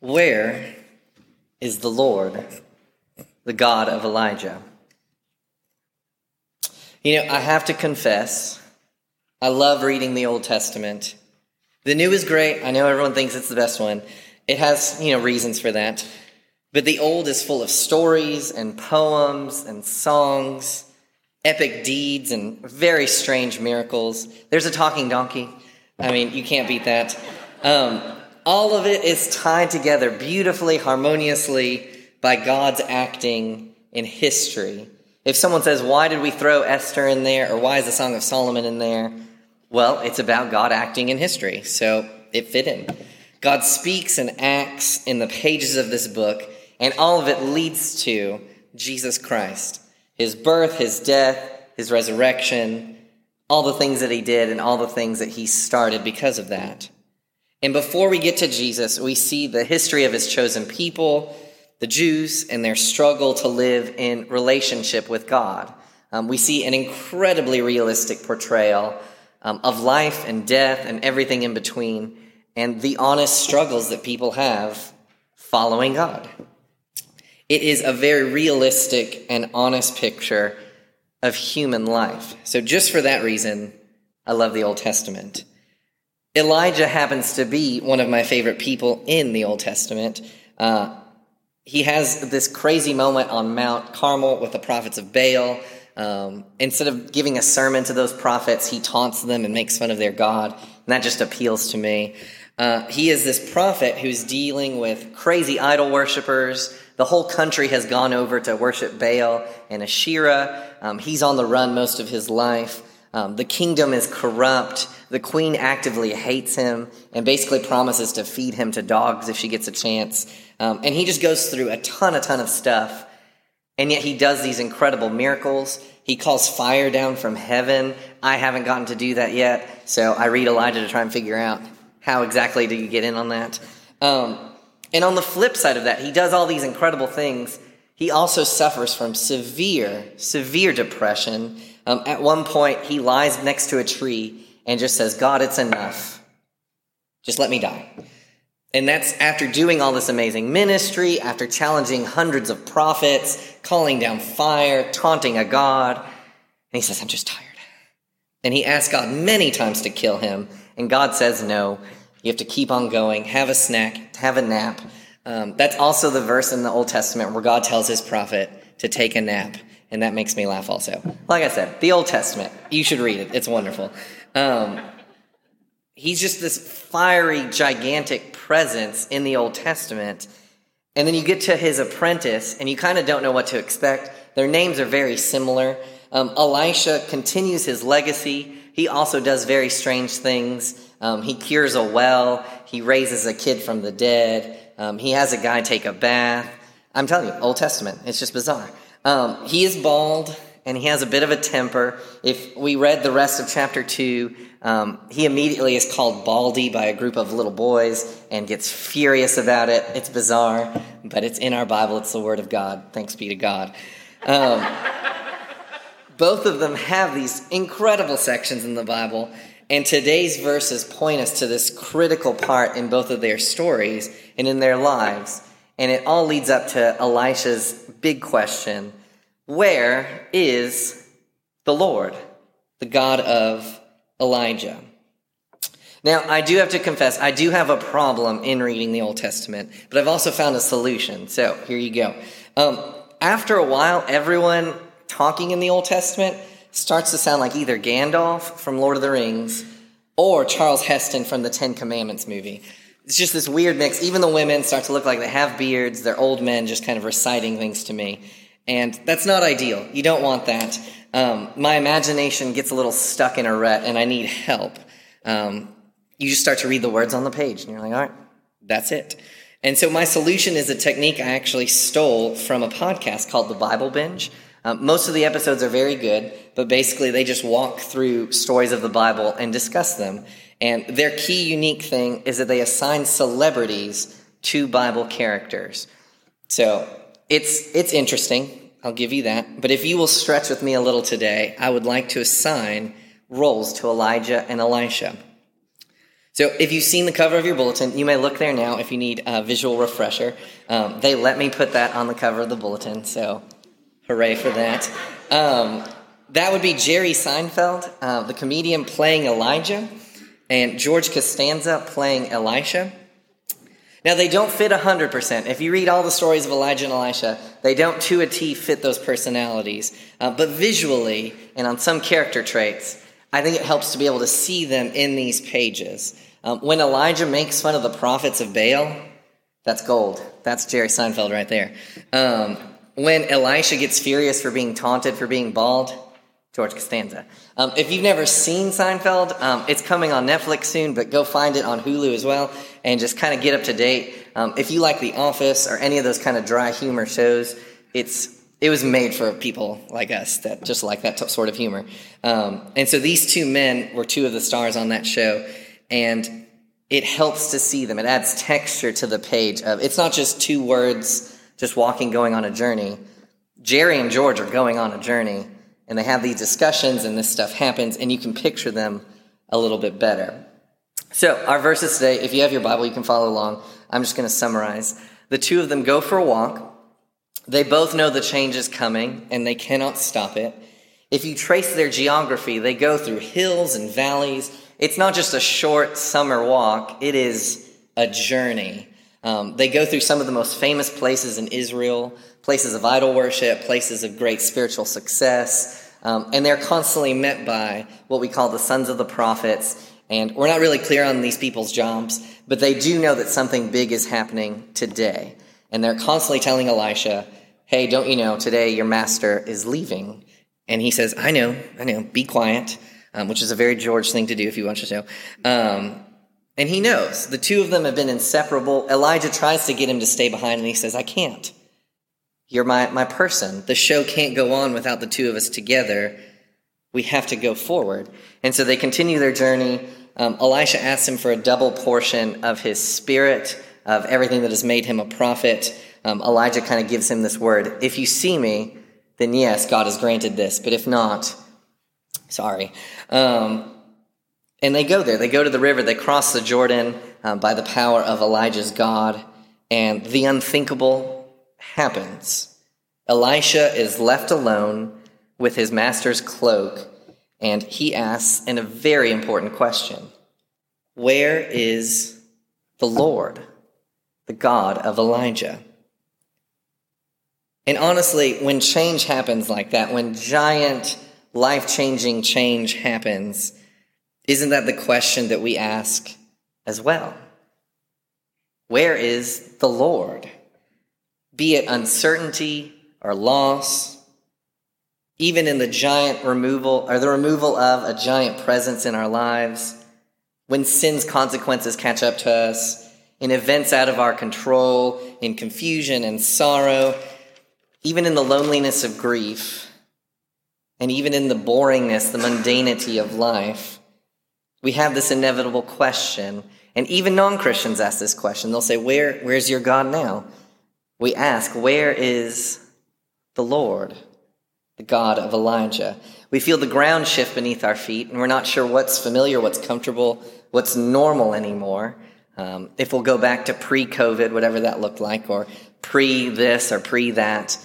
Where is the Lord, the God of Elijah? You know, I have to confess, I love reading the Old Testament. The New is great. I know everyone thinks it's the best one. It has, you know, reasons for that. But the Old is full of stories and poems and songs, epic deeds and very strange miracles. There's a talking donkey. I mean, you can't beat that. Um, all of it is tied together beautifully, harmoniously by God's acting in history. If someone says, Why did we throw Esther in there? or Why is the Song of Solomon in there? Well, it's about God acting in history, so it fit in. God speaks and acts in the pages of this book, and all of it leads to Jesus Christ his birth, his death, his resurrection, all the things that he did, and all the things that he started because of that. And before we get to Jesus, we see the history of his chosen people, the Jews, and their struggle to live in relationship with God. Um, we see an incredibly realistic portrayal um, of life and death and everything in between, and the honest struggles that people have following God. It is a very realistic and honest picture of human life. So, just for that reason, I love the Old Testament. Elijah happens to be one of my favorite people in the Old Testament. Uh, he has this crazy moment on Mount Carmel with the prophets of Baal. Um, instead of giving a sermon to those prophets, he taunts them and makes fun of their God. And that just appeals to me. Uh, he is this prophet who's dealing with crazy idol worshippers. The whole country has gone over to worship Baal and Asherah. Um, he's on the run most of his life. Um, the kingdom is corrupt. The queen actively hates him and basically promises to feed him to dogs if she gets a chance. Um, and he just goes through a ton, a ton of stuff. And yet he does these incredible miracles. He calls fire down from heaven. I haven't gotten to do that yet, so I read Elijah to try and figure out how exactly do you get in on that. Um, and on the flip side of that, he does all these incredible things. He also suffers from severe, severe depression. Um, at one point, he lies next to a tree and just says, God, it's enough. Just let me die. And that's after doing all this amazing ministry, after challenging hundreds of prophets, calling down fire, taunting a God. And he says, I'm just tired. And he asks God many times to kill him. And God says, no, you have to keep on going, have a snack, have a nap. Um, that's also the verse in the Old Testament where God tells his prophet to take a nap. And that makes me laugh also. Like I said, the Old Testament, you should read it. It's wonderful. Um, he's just this fiery, gigantic presence in the Old Testament. And then you get to his apprentice, and you kind of don't know what to expect. Their names are very similar. Um, Elisha continues his legacy. He also does very strange things. Um, he cures a well, he raises a kid from the dead, um, he has a guy take a bath. I'm telling you, Old Testament, it's just bizarre. Um, he is bald and he has a bit of a temper. If we read the rest of chapter 2, um, he immediately is called Baldy by a group of little boys and gets furious about it. It's bizarre, but it's in our Bible. It's the Word of God. Thanks be to God. Um, both of them have these incredible sections in the Bible, and today's verses point us to this critical part in both of their stories and in their lives. And it all leads up to Elisha's big question where is the Lord, the God of Elijah? Now, I do have to confess, I do have a problem in reading the Old Testament, but I've also found a solution. So here you go. Um, after a while, everyone talking in the Old Testament starts to sound like either Gandalf from Lord of the Rings or Charlton Heston from the Ten Commandments movie. It's just this weird mix. Even the women start to look like they have beards. They're old men just kind of reciting things to me. And that's not ideal. You don't want that. Um, my imagination gets a little stuck in a rut and I need help. Um, you just start to read the words on the page and you're like, all right, that's it. And so my solution is a technique I actually stole from a podcast called The Bible Binge. Um, most of the episodes are very good, but basically they just walk through stories of the Bible and discuss them. And their key unique thing is that they assign celebrities to Bible characters. So it's, it's interesting. I'll give you that. But if you will stretch with me a little today, I would like to assign roles to Elijah and Elisha. So if you've seen the cover of your bulletin, you may look there now if you need a visual refresher. Um, they let me put that on the cover of the bulletin, so hooray for that. Um, that would be Jerry Seinfeld, uh, the comedian playing Elijah, and George Costanza playing Elisha. Now, they don't fit 100%. If you read all the stories of Elijah and Elisha, they don't to a T fit those personalities. Uh, but visually, and on some character traits, I think it helps to be able to see them in these pages. Um, when Elijah makes fun of the prophets of Baal, that's gold. That's Jerry Seinfeld right there. Um, when Elisha gets furious for being taunted for being bald, George Costanza. Um, if you've never seen Seinfeld, um, it's coming on Netflix soon, but go find it on Hulu as well and just kind of get up to date. Um, if you like The Office or any of those kind of dry humor shows, it's it was made for people like us that just like that sort of humor. Um, and so these two men were two of the stars on that show, and it helps to see them. It adds texture to the page of it's not just two words just walking going on a journey. Jerry and George are going on a journey and they have these discussions and this stuff happens and you can picture them a little bit better. So, our verses today, if you have your Bible, you can follow along. I'm just going to summarize. The two of them go for a walk. They both know the change is coming and they cannot stop it. If you trace their geography, they go through hills and valleys. It's not just a short summer walk, it is a journey. Um, they go through some of the most famous places in Israel, places of idol worship, places of great spiritual success, um, and they're constantly met by what we call the sons of the prophets. And we're not really clear on these people's jobs, but they do know that something big is happening today. And they're constantly telling Elisha, hey, don't you know, today your master is leaving. And he says, I know, I know, be quiet, um, which is a very George thing to do if you want to know. And he knows. The two of them have been inseparable. Elijah tries to get him to stay behind, and he says, I can't. You're my, my person. The show can't go on without the two of us together. We have to go forward. And so they continue their journey. Um, Elisha asks him for a double portion of his spirit, of everything that has made him a prophet. Um, Elijah kind of gives him this word If you see me, then yes, God has granted this. But if not, sorry. Um, and they go there. They go to the river. They cross the Jordan uh, by the power of Elijah's God. And the unthinkable happens. Elisha is left alone with his master's cloak, and he asks in a very important question Where is the Lord, the God of Elijah? And honestly, when change happens like that, when giant, life changing change happens, isn't that the question that we ask as well? Where is the Lord? be it uncertainty or loss, even in the giant removal or the removal of a giant presence in our lives, when sin's consequences catch up to us, in events out of our control, in confusion and sorrow, even in the loneliness of grief, and even in the boringness, the mundanity of life, we have this inevitable question. And even non Christians ask this question. They'll say, Where, Where's your God now? we ask, Where is the Lord, the God of Elijah? We feel the ground shift beneath our feet, and we're not sure what's familiar, what's comfortable, what's normal anymore. Um, if we'll go back to pre COVID, whatever that looked like, or pre this or pre that,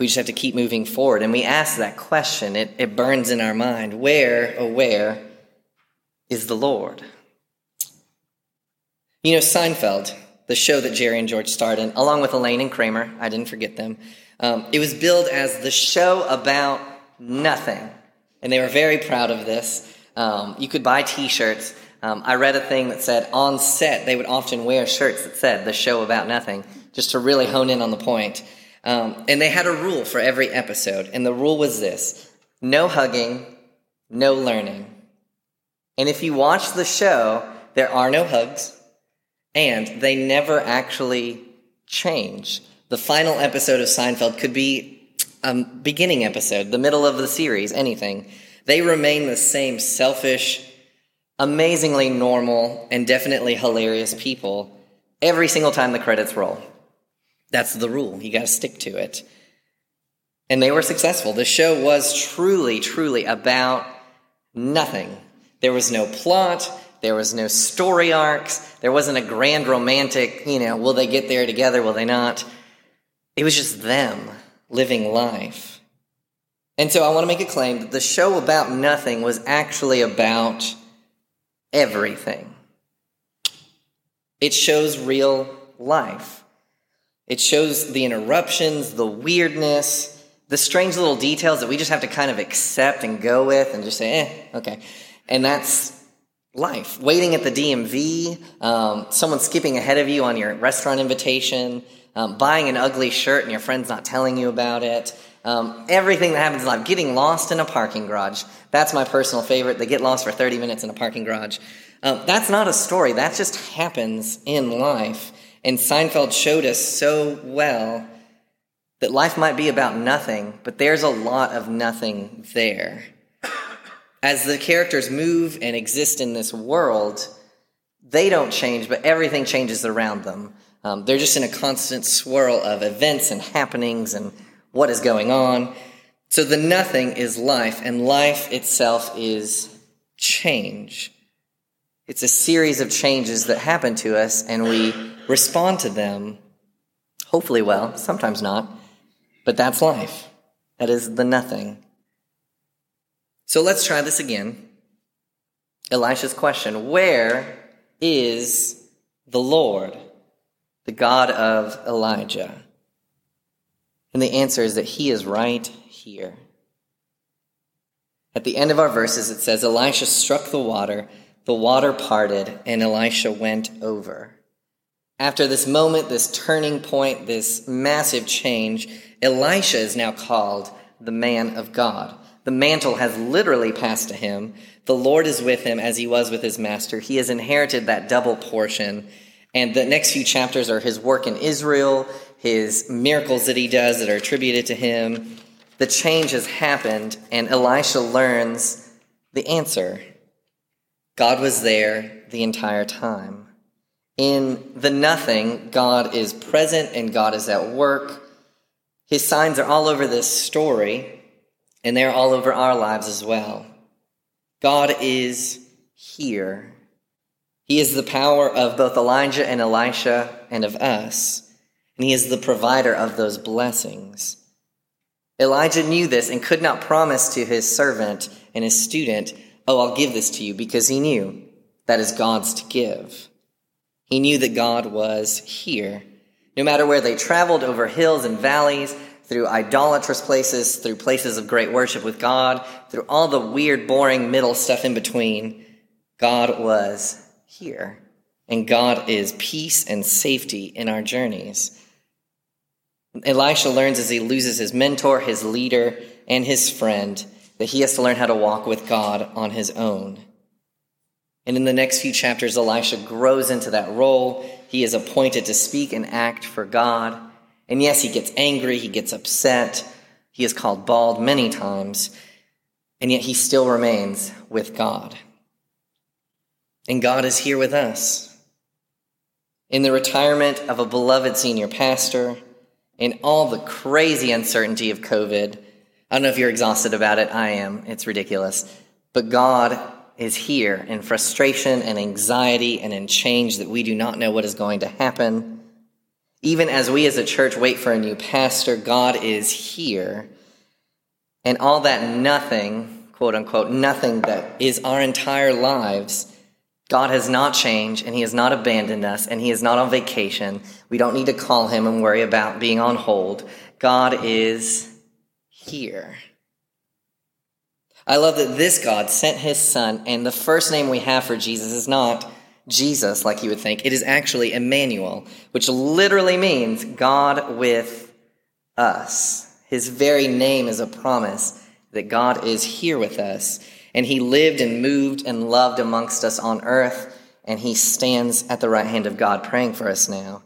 we just have to keep moving forward. And we ask that question. It, it burns in our mind. Where, oh, where is the Lord? You know, Seinfeld, the show that Jerry and George starred in, along with Elaine and Kramer. I didn't forget them. Um, it was billed as the show about nothing. And they were very proud of this. Um, you could buy t shirts. Um, I read a thing that said on set they would often wear shirts that said the show about nothing, just to really hone in on the point. Um, and they had a rule for every episode. And the rule was this no hugging, no learning. And if you watch the show, there are no hugs, and they never actually change. The final episode of Seinfeld could be a beginning episode, the middle of the series, anything. They remain the same selfish, amazingly normal, and definitely hilarious people every single time the credits roll. That's the rule. You got to stick to it. And they were successful. The show was truly, truly about nothing. There was no plot. There was no story arcs. There wasn't a grand romantic, you know, will they get there together? Will they not? It was just them living life. And so I want to make a claim that the show about nothing was actually about everything. It shows real life. It shows the interruptions, the weirdness, the strange little details that we just have to kind of accept and go with and just say, eh, okay. And that's life. Waiting at the DMV, um, someone skipping ahead of you on your restaurant invitation, um, buying an ugly shirt and your friend's not telling you about it. Um, everything that happens in life, getting lost in a parking garage. That's my personal favorite. They get lost for 30 minutes in a parking garage. Um, that's not a story. That just happens in life. And Seinfeld showed us so well that life might be about nothing, but there's a lot of nothing there. As the characters move and exist in this world, they don't change, but everything changes around them. Um, they're just in a constant swirl of events and happenings and what is going on. So the nothing is life, and life itself is change. It's a series of changes that happen to us, and we respond to them, hopefully well, sometimes not, but that's life. That is the nothing. So let's try this again. Elisha's question Where is the Lord, the God of Elijah? And the answer is that he is right here. At the end of our verses, it says Elisha struck the water, the water parted, and Elisha went over. After this moment, this turning point, this massive change, Elisha is now called the man of God. The mantle has literally passed to him. The Lord is with him as he was with his master. He has inherited that double portion. And the next few chapters are his work in Israel, his miracles that he does that are attributed to him. The change has happened, and Elisha learns the answer. God was there the entire time. In the nothing, God is present and God is at work. His signs are all over this story and they're all over our lives as well. God is here. He is the power of both Elijah and Elisha and of us, and He is the provider of those blessings. Elijah knew this and could not promise to his servant and his student, Oh, I'll give this to you, because he knew that is God's to give. He knew that God was here. No matter where they traveled over hills and valleys, through idolatrous places, through places of great worship with God, through all the weird, boring middle stuff in between, God was here. And God is peace and safety in our journeys. Elisha learns as he loses his mentor, his leader, and his friend that he has to learn how to walk with God on his own. And in the next few chapters, Elisha grows into that role. He is appointed to speak and act for God. And yes, he gets angry, he gets upset, he is called bald many times, and yet he still remains with God. And God is here with us. In the retirement of a beloved senior pastor, in all the crazy uncertainty of COVID, I don't know if you're exhausted about it, I am, it's ridiculous. But God is here in frustration and anxiety and in change that we do not know what is going to happen. Even as we as a church wait for a new pastor, God is here. And all that nothing, quote unquote, nothing that is our entire lives, God has not changed and He has not abandoned us and He is not on vacation. We don't need to call Him and worry about being on hold. God is here. I love that this God sent His Son, and the first name we have for Jesus is not Jesus, like you would think. It is actually Emmanuel, which literally means God with us. His very name is a promise that God is here with us. And he lived and moved and loved amongst us on earth, and he stands at the right hand of God praying for us now.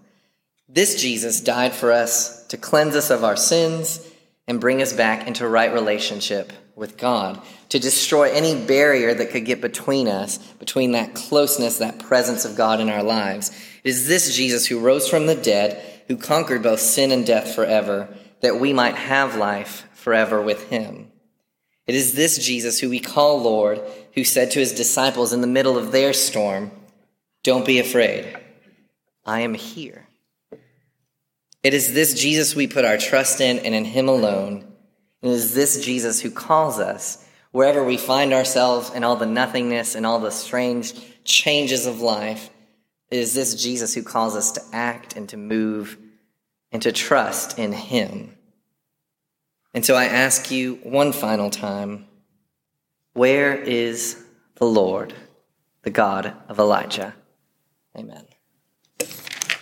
This Jesus died for us to cleanse us of our sins and bring us back into right relationship with God, to destroy any barrier that could get between us, between that closeness, that presence of God in our lives. It is this Jesus who rose from the dead, who conquered both sin and death forever, that we might have life forever with him. It is this Jesus who we call Lord, who said to his disciples in the middle of their storm, Don't be afraid. I am here. It is this Jesus we put our trust in and in him alone. It is this Jesus who calls us wherever we find ourselves in all the nothingness and all the strange changes of life. It is this Jesus who calls us to act and to move and to trust in him. And so I ask you one final time where is the Lord, the God of Elijah? Amen.